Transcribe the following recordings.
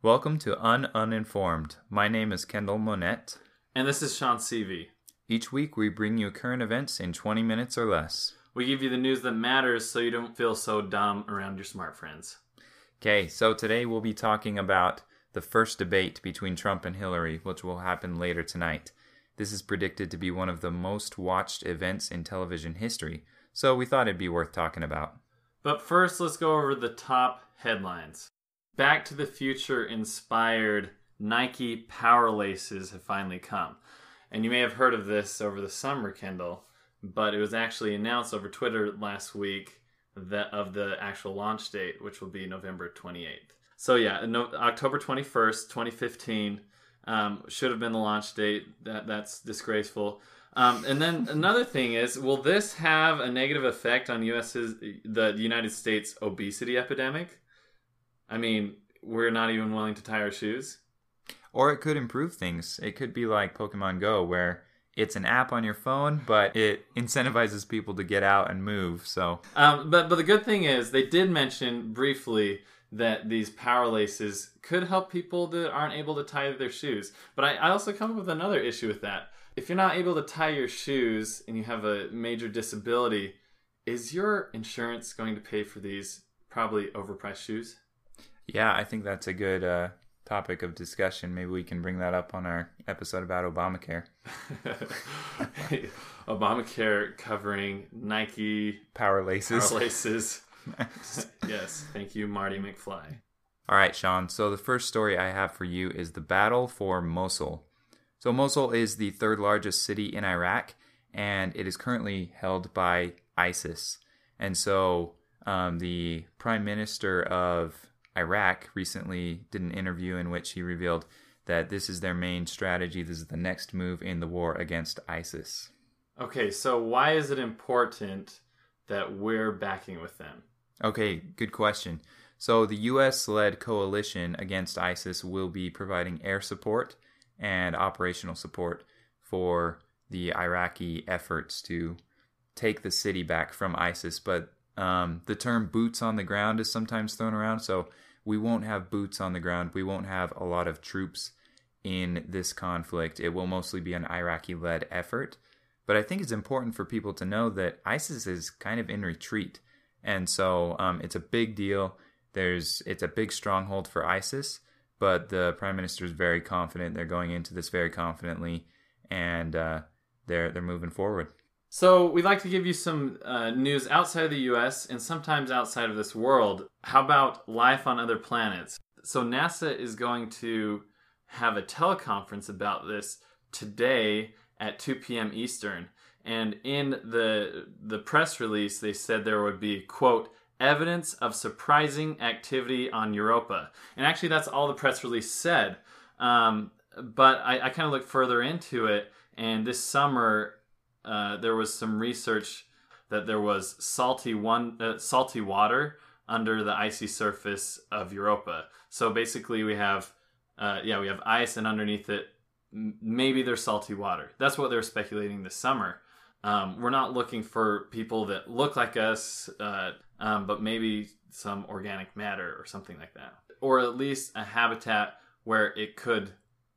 Welcome to Un Uninformed. My name is Kendall Monette. And this is Sean Seavey. Each week we bring you current events in 20 minutes or less. We give you the news that matters so you don't feel so dumb around your smart friends. Okay, so today we'll be talking about the first debate between Trump and Hillary, which will happen later tonight. This is predicted to be one of the most watched events in television history, so we thought it'd be worth talking about. But first, let's go over the top headlines. Back to the Future inspired Nike Power Laces have finally come. And you may have heard of this over the summer, Kendall, but it was actually announced over Twitter last week that of the actual launch date, which will be November 28th. So yeah, no, October 21st, 2015 um, should have been the launch date. That that's disgraceful. Um, and then another thing is, will this have a negative effect on US's the United States obesity epidemic? I mean, we're not even willing to tie our shoes. Or it could improve things. It could be like Pokemon Go, where it's an app on your phone, but it incentivizes people to get out and move. So, um, but but the good thing is, they did mention briefly that these power laces could help people that aren't able to tie their shoes. But I, I also come up with another issue with that. If you're not able to tie your shoes and you have a major disability, is your insurance going to pay for these probably overpriced shoes? Yeah, I think that's a good uh, topic of discussion. Maybe we can bring that up on our episode about Obamacare. Obamacare covering Nike power laces. Power laces. yes, thank you, Marty McFly. All right, Sean. So the first story I have for you is the battle for Mosul. So Mosul is the third largest city in Iraq, and it is currently held by ISIS. And so um, the prime minister of Iraq recently did an interview in which he revealed that this is their main strategy. This is the next move in the war against ISIS. Okay, so why is it important that we're backing with them? Okay, good question. So the US led coalition against ISIS will be providing air support and operational support for the Iraqi efforts to take the city back from ISIS. But um, the term boots on the ground is sometimes thrown around. So we won't have boots on the ground. We won't have a lot of troops in this conflict. It will mostly be an Iraqi led effort. But I think it's important for people to know that ISIS is kind of in retreat. And so um, it's a big deal. There's it's a big stronghold for ISIS, but the prime minister is very confident. They're going into this very confidently, and uh, they're they're moving forward. So we'd like to give you some uh, news outside of the U.S. and sometimes outside of this world. How about life on other planets? So NASA is going to have a teleconference about this today at 2 p.m. Eastern. And in the the press release, they said there would be quote evidence of surprising activity on Europa. And actually, that's all the press release said. Um, but I, I kind of looked further into it, and this summer uh, there was some research that there was salty one uh, salty water under the icy surface of Europa. So basically, we have uh, yeah we have ice, and underneath it maybe there's salty water. That's what they're speculating this summer. Um, we're not looking for people that look like us, uh, um, but maybe some organic matter or something like that, or at least a habitat where it could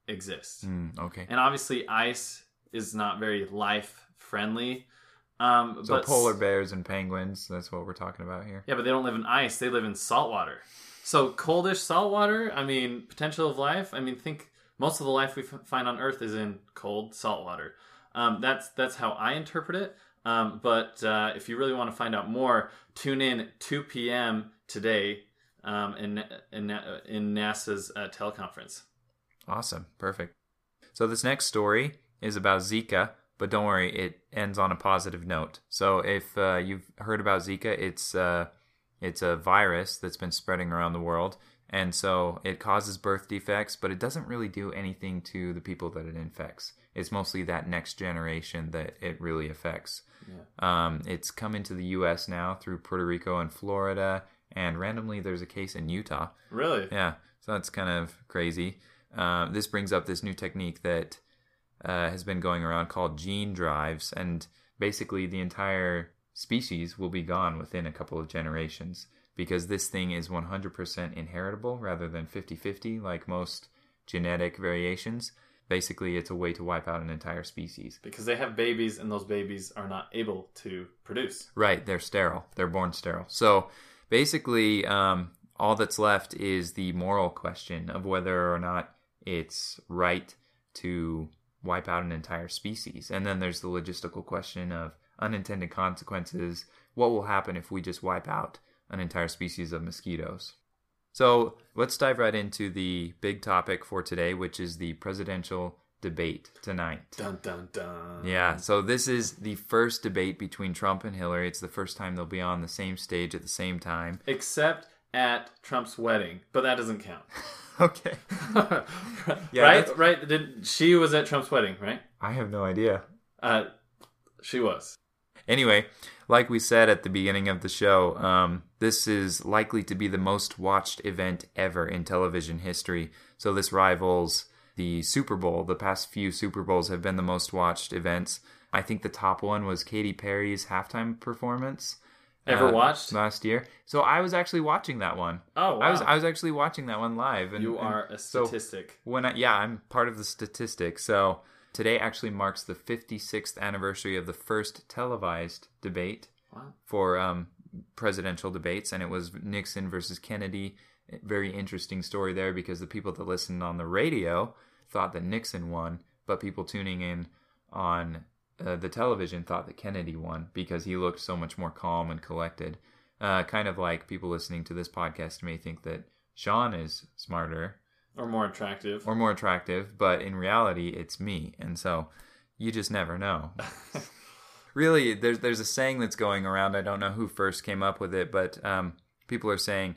exist. Mm, okay. And obviously, ice is not very life friendly. Um, so but, polar bears and penguins—that's what we're talking about here. Yeah, but they don't live in ice; they live in salt water. So coldish salt water. I mean, potential of life. I mean, think most of the life we f- find on Earth is in cold salt water. Um, that's that's how I interpret it. Um, but uh, if you really want to find out more, tune in 2 p.m. today um, in, in, in NASA's uh, teleconference. Awesome. Perfect. So this next story is about Zika, but don't worry, it ends on a positive note. So if uh, you've heard about Zika, it's uh, it's a virus that's been spreading around the world, and so it causes birth defects, but it doesn't really do anything to the people that it infects. It's mostly that next generation that it really affects. Yeah. Um, it's come into the U.S. now through Puerto Rico and Florida, and randomly there's a case in Utah. Really? Yeah. So that's kind of crazy. Um, this brings up this new technique that uh, has been going around called gene drives, and basically the entire species will be gone within a couple of generations. because this thing is 100% inheritable rather than 50 50 like most genetic variations. Basically, it's a way to wipe out an entire species. Because they have babies and those babies are not able to produce. Right, they're sterile. They're born sterile. So basically, um, all that's left is the moral question of whether or not it's right to wipe out an entire species. And then there's the logistical question of unintended consequences. What will happen if we just wipe out an entire species of mosquitoes? So let's dive right into the big topic for today, which is the presidential debate tonight. Dun dun dun. Yeah, so this is the first debate between Trump and Hillary. It's the first time they'll be on the same stage at the same time. Except at Trump's wedding, but that doesn't count. Okay. Yeah, right? that's- Right? Did she was at Trump's wedding, right? I have no idea. Uh she was. Anyway, like we said at the beginning of the show, um, this is likely to be the most watched event ever in television history. So this rivals the Super Bowl. The past few Super Bowls have been the most watched events. I think the top one was Katy Perry's halftime performance. Ever uh, watched? last year? So I was actually watching that one. Oh, wow. I was I was actually watching that one live. And, you and are a so- statistic. when I, yeah, I'm part of the statistic. So today actually marks the 56th anniversary of the first televised debate wow. for um, presidential debates, and it was Nixon versus Kennedy. Very interesting story there because the people that listened on the radio thought that Nixon won, but people tuning in on uh, the television thought that Kennedy won because he looked so much more calm and collected. Uh, kind of like people listening to this podcast may think that Sean is smarter Or more attractive. or more attractive, but in reality, it's me. And so you just never know. really, there's there's a saying that's going around. I don't know who first came up with it, but um, people are saying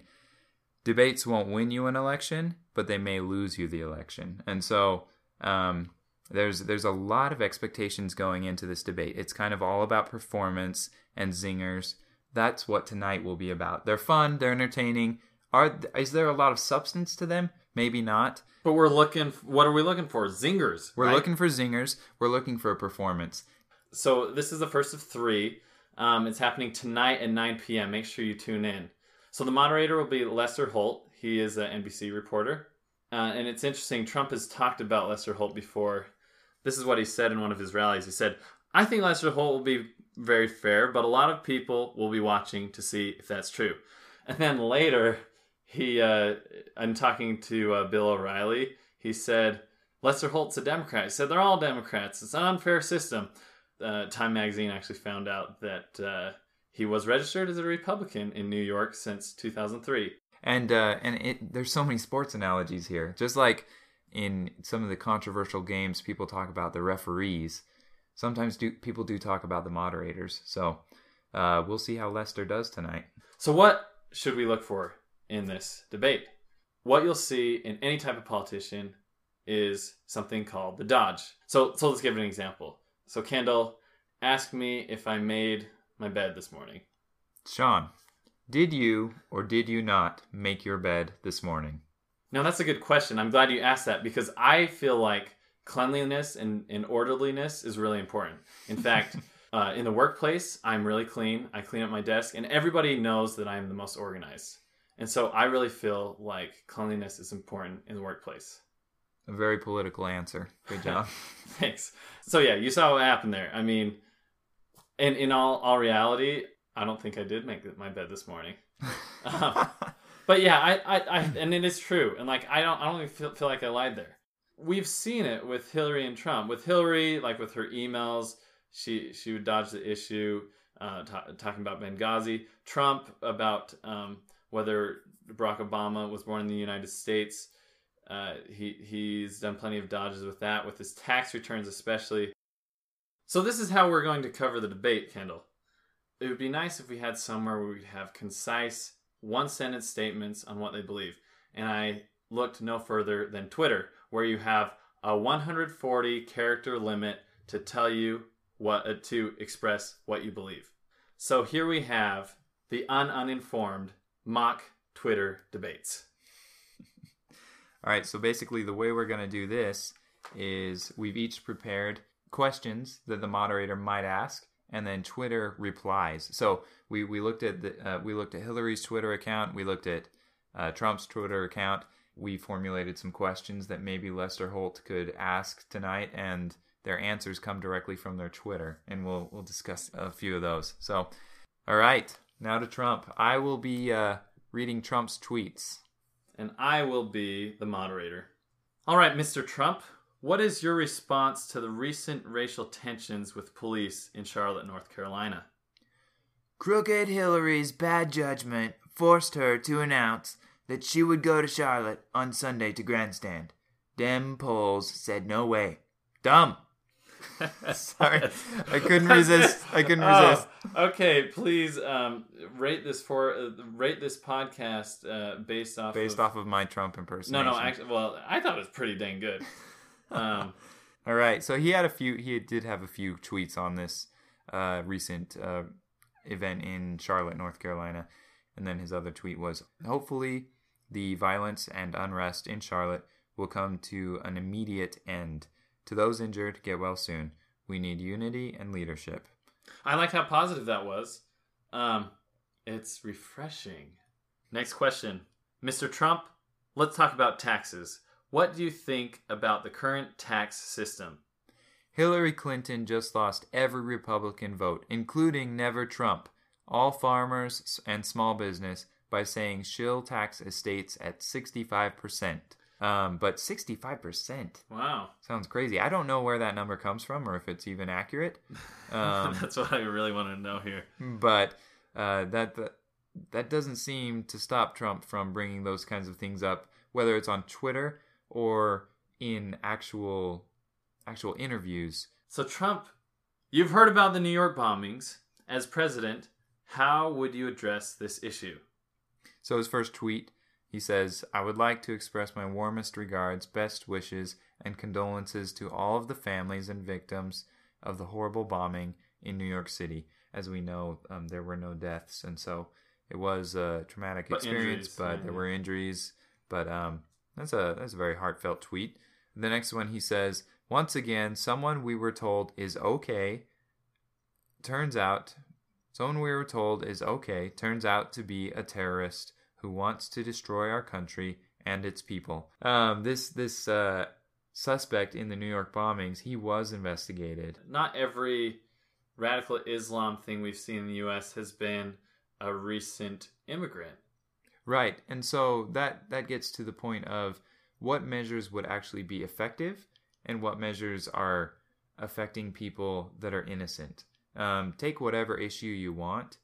debates won't win you an election, but they may lose you the election. And so um, there's there's a lot of expectations going into this debate. It's kind of all about performance and zingers. That's what tonight will be about. They're fun. They're entertaining. Are is there a lot of substance to them? Maybe not. But we're looking what are we looking for? Zingers. We're right? looking for zingers. We're looking for a performance. So this is the first of three. Um, it's happening tonight at 9 p.m. Make sure you tune in. So the moderator will be Lester Holt. He is an NBC reporter. Uh, and it's interesting, Trump has talked about Lester Holt before. This is what he said in one of his rallies. He said, I think Lester Holt will be very fair, but a lot of people will be watching to see if that's true. And then later, he, uh, I'm talking to uh, Bill O'Reilly. He said, Lester Holt's a Democrat. He said, they're all Democrats. It's an unfair system uh, Time Magazine actually found out that uh, he was registered as a Republican in New York since 2003. And uh, and it, there's so many sports analogies here. Just like in some of the controversial games, people talk about the referees. Sometimes do people do talk about the moderators. So uh, we'll see how Lester does tonight. So, what should we look for in this debate? What you'll see in any type of politician is something called the dodge. So, so let's give an example. So, Kendall, ask me if I made my bed this morning. Sean, did you or did you not make your bed this morning? Now, that's a good question. I'm glad you asked that because I feel like cleanliness and, and orderliness is really important. In fact, uh, in the workplace, I'm really clean. I clean up my desk, and everybody knows that I'm the most organized. And so I really feel like cleanliness is important in the workplace. A very political answer. Good job. Thanks. So yeah, you saw what happened there. I mean, in in all all reality, I don't think I did make my bed this morning. Um, but yeah, I, I, I, and it is true. And like, I don't, I don't even feel, feel like I lied there. We've seen it with Hillary and Trump. With Hillary, like with her emails, she she would dodge the issue, uh, ta talking about Benghazi. Trump about um, whether Barack Obama was born in the United States. Uh, he he's done plenty of dodges with that, with his tax returns especially. So this is how we're going to cover the debate, Kendall. It would be nice if we had somewhere where we'd have concise, one sentence statements on what they believe. And I looked no further than Twitter, where you have a 140 character limit to tell you what uh, to express what you believe. So here we have the un uninformed mock Twitter debates. All right, so basically, the way we're going to do this is we've each prepared questions that the moderator might ask, and then Twitter replies. So we, we looked at the, uh, we looked at Hillary's Twitter account, we looked at uh, Trump's Twitter account. We formulated some questions that maybe Lester Holt could ask tonight, and their answers come directly from their Twitter, and we'll we'll discuss a few of those. So, all right, now to Trump. I will be uh, reading Trump's tweets. And I will be the moderator. All right, Mr. Trump, what is your response to the recent racial tensions with police in Charlotte, North Carolina? Crooked Hillary's bad judgment forced her to announce that she would go to Charlotte on Sunday to grandstand. Dem polls said no way. Dumb. Sorry, I couldn't resist. I couldn't resist. Oh, okay, please um, rate this for uh, rate this podcast uh, based off Based of, off of my Trump impersonation. No, no, actually, well, I thought it was pretty dang good. Um, All right, so he had a few. He did have a few tweets on this uh, recent uh, event in Charlotte, North Carolina, and then his other tweet was, "Hopefully, the violence and unrest in Charlotte will come to an immediate end. To those injured, get well soon. We need unity and leadership." I liked how positive that was. Um, it's refreshing. Next question, Mr. Trump. Let's talk about taxes. What do you think about the current tax system? Hillary Clinton just lost every Republican vote, including Never Trump, all farmers and small business, by saying she'll tax estates at 65%. Um, but 65% Wow, sounds crazy. I don't know where that number comes from or if it's even accurate. Um, that's what I really want to know here. but uh, that, that that doesn't seem to stop Trump from bringing those kinds of things up, whether it's on Twitter or in actual actual interviews. So Trump, you've heard about the New York bombings. As president, how would you address this issue? So his first tweet, he says, "I would like to express my warmest regards, best wishes, and condolences to all of the families and victims of the horrible bombing in New York City. As we know, um, there were no deaths, and so it was a traumatic But experience, injuries, but yeah, there were injuries. But um, that's a that's a very heartfelt tweet. The next one, he says, "Once again, someone we were told is okay turns out someone we were told is okay turns out to be a terrorist who wants to destroy our country and its people. Um, this this uh, suspect in the New York bombings, he was investigated. Not every radical Islam thing we've seen in the U.S. has been a recent immigrant. Right, and so that that gets to the point of what measures would actually be effective and what measures are affecting people that are innocent. Um, take whatever issue you want,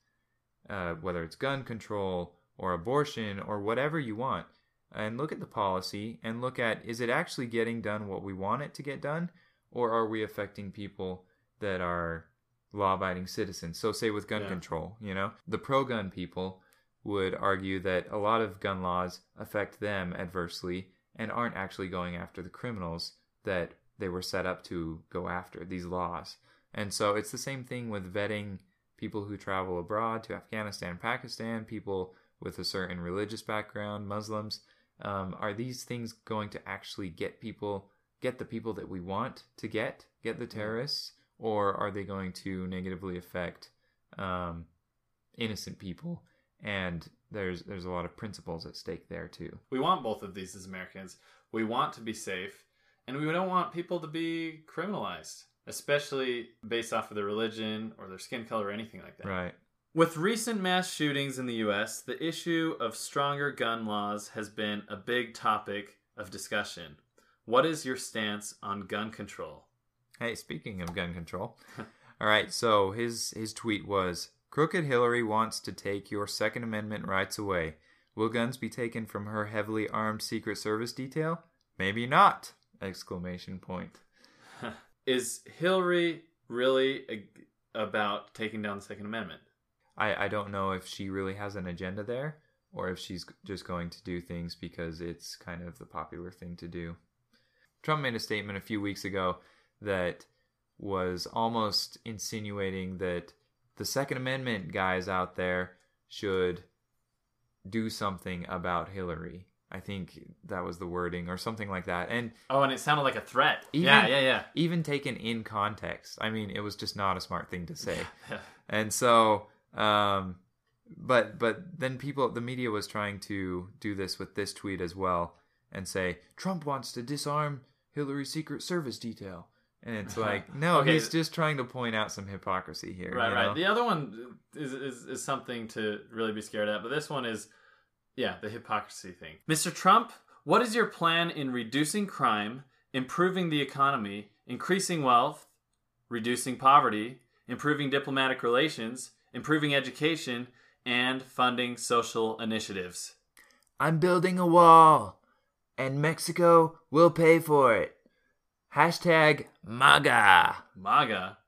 uh, whether it's gun control or abortion or whatever you want, and look at the policy and look at is it actually getting done what we want it to get done, or are we affecting people that are law abiding citizens? So, say with gun Yeah. control, you know, the pro gun people would argue that a lot of gun laws affect them adversely and aren't actually going after the criminals that they were set up to go after, these laws. And so it's the same thing with vetting people who travel abroad to Afghanistan, Pakistan, people with a certain religious background, Muslims. Um, are these things going to actually get people, get the people that we want to get, get the terrorists, or are they going to negatively affect um, innocent people? And there's there's a lot of principles at stake there too. We want both of these as Americans. We want to be safe, and we don't want people to be criminalized, especially based off of their religion or their skin color or anything like that. Right. With recent mass shootings in the US, the issue of stronger gun laws has been a big topic of discussion. What is your stance on gun control? Hey, speaking of gun control. All right, so his his tweet was Crooked Hillary wants to take your Second Amendment rights away. Will guns be taken from her heavily armed Secret Service detail? Maybe not! Exclamation point. Is Hillary really a, about taking down the Second Amendment? I, I don't know if she really has an agenda there or if she's just going to do things because it's kind of the popular thing to do. Trump made a statement a few weeks ago that was almost insinuating that the Second Amendment guys out there should do something about Hillary. I think that was the wording or something like that. And Oh, and it sounded like a threat. Even- yeah, yeah, yeah. even taken in context, I mean, it was just not a smart thing to say. And so, um, but but then people, the media was trying to do this with this tweet as well, and say Trump wants to disarm Hillary's Secret Service detail, and it's like, no, Okay. he's just trying to point out some hypocrisy here. Right, right. know? The other one is, is is something to really be scared at, but this one is, yeah, the hypocrisy thing. Mr. Trump, what is your plan in reducing crime, improving the economy, increasing wealth, reducing poverty, improving diplomatic relations, improving education, and funding social initiatives? I'm building a wall, and Mexico will pay for it. Hashtag MAGA. MAGA.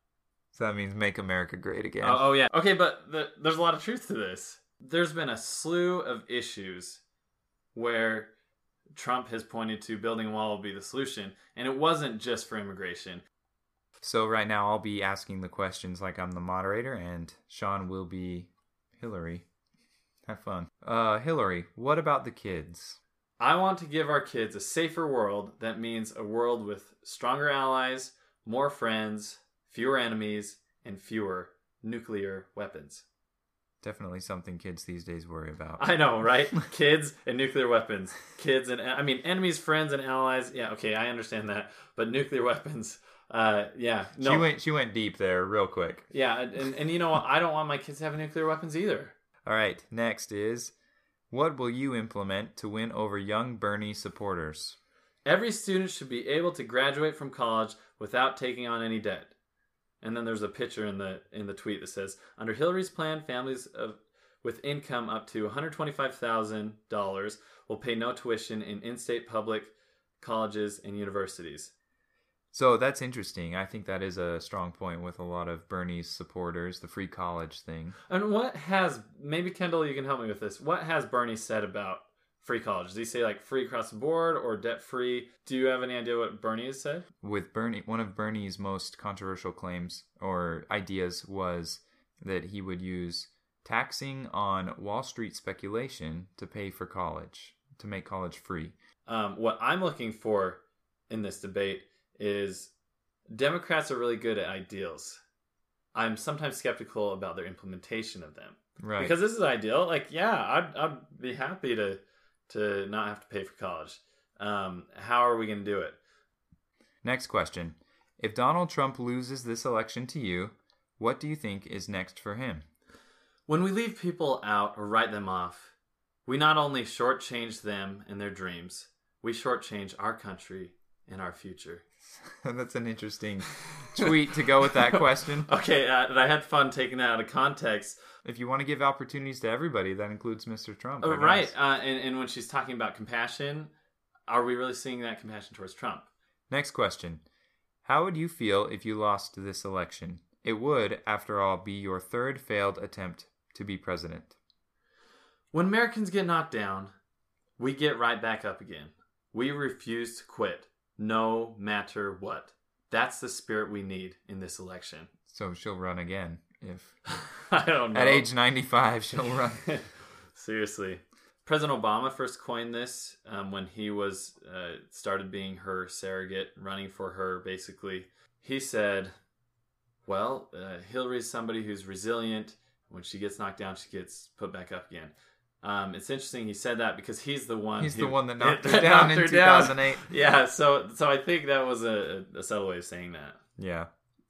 So that means make America great again. Oh, oh yeah. Okay, but the, there's a lot of truth to this. There's been a slew of issues where Trump has pointed to building a wall will be the solution, and it wasn't just for immigration. So right now I'll be asking the questions like I'm the moderator, and Sean will be Hillary. Have fun. Uh, Hillary, what about the kids? I want to give our kids a safer world that means a world with stronger allies, more friends, fewer enemies, and fewer nuclear weapons. Definitely something kids these days worry about. I know, right? kids and nuclear weapons. Kids and I mean enemies, friends, and allies. Yeah, okay, I understand that. But nuclear weapons. Uh, yeah, no, She went. She went deep there, real quick. yeah, and, and you know what? I don't want my kids to have nuclear weapons either. All right. Next is, what will you implement to win over young Bernie supporters? Every student should be able to graduate from college without taking on any debt. And then there's a picture in the in the tweet that says, under Hillary's plan, families of with income up to $125,000 will pay no tuition in in-state public colleges and universities. So that's interesting. I think that is a strong point with a lot of Bernie's supporters, the free college thing. And what has maybe Kendall, you can help me with this. What has Bernie said about free college? Does he say like free across the board or debt free? Do you have any idea what Bernie has said? With Bernie, one of Bernie's most controversial claims or ideas was that he would use taxing on Wall Street speculation to pay for college, to make college free. Um, what I'm looking for in this debate is Democrats are really good at ideals. I'm sometimes skeptical about their implementation of them Right. because this is ideal. Like, yeah, I'd, I'd be happy to to not have to pay for college. Um, how are we going to do it? Next question. If Donald Trump loses this election to you, what do you think is next for him? When we leave people out or write them off, we not only shortchange them and their dreams, we shortchange our country and our future. That's an interesting tweet to go with that question. Okay, uh, I had fun taking that out of context. If you want to give opportunities to everybody, that includes Mr. Trump. Uh, right, uh, and, and when she's talking about compassion, are we really seeing that compassion towards Trump? Next question. How would you feel if you lost this election? It would, after all, be your third failed attempt to be president. When Americans get knocked down, we get right back up again. We refuse to quit, no matter what. That's the spirit we need in this election. So she'll run again. If I don't know. at age 95 she'll run. Seriously. President Obama first coined this um, when he was uh, started being her surrogate, running for her. Basically, he said, "Well, uh, Hillary's somebody who's resilient. When she gets knocked down, she gets put back up again." Um, it's interesting he said that because he's the one. He's who- the one that knocked her down knocked in her down. 2008. Yeah, so so I think that was a, a subtle way of saying that. Yeah.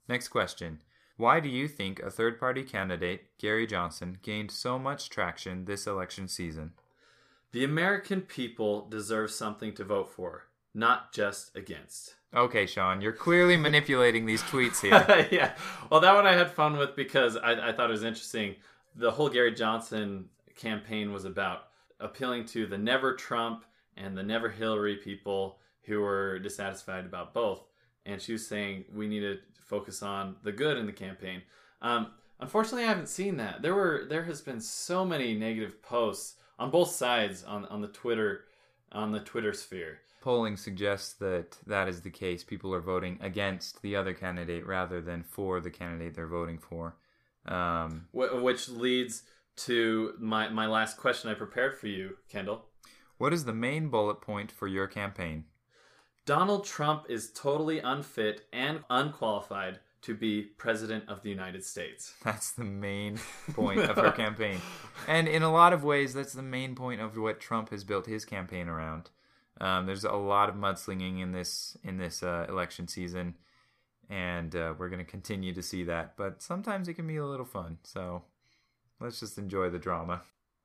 Next question. Why do you think a third party candidate, Gary Johnson, gained so much traction this election season? The American people deserve something to vote for, not just against. Okay, Sean, you're clearly manipulating these tweets here. yeah. Well, that one I had fun with because I, I thought it was interesting. The whole Gary Johnson campaign was about appealing to the never Trump and the never Hillary people who were dissatisfied about both. And she was saying we need to focus on the good in the campaign. Um, unfortunately, I haven't seen that. There were there has been so many negative posts on both sides on on the Twitter on the Twitter sphere. Polling suggests that that is the case. People are voting against the other candidate rather than for the candidate they're voting for. Um, Wh- which leads to my my last question I prepared for you, Kendall. What is the main bullet point for your campaign? Donald Trump is totally unfit and unqualified to be president of the United States. That's the main point of her campaign. And in a lot of ways, that's the main point of what Trump has built his campaign around. Um, there's a lot of mudslinging in this in this uh, election season, and uh, we're going to continue to see that. But sometimes it can be a little fun. So let's just enjoy the drama.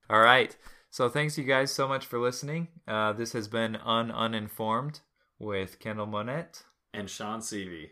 All right. So thanks you guys so much for listening. Uh, this has been Un Uninformed with Kendall Monette and Sean Seavey.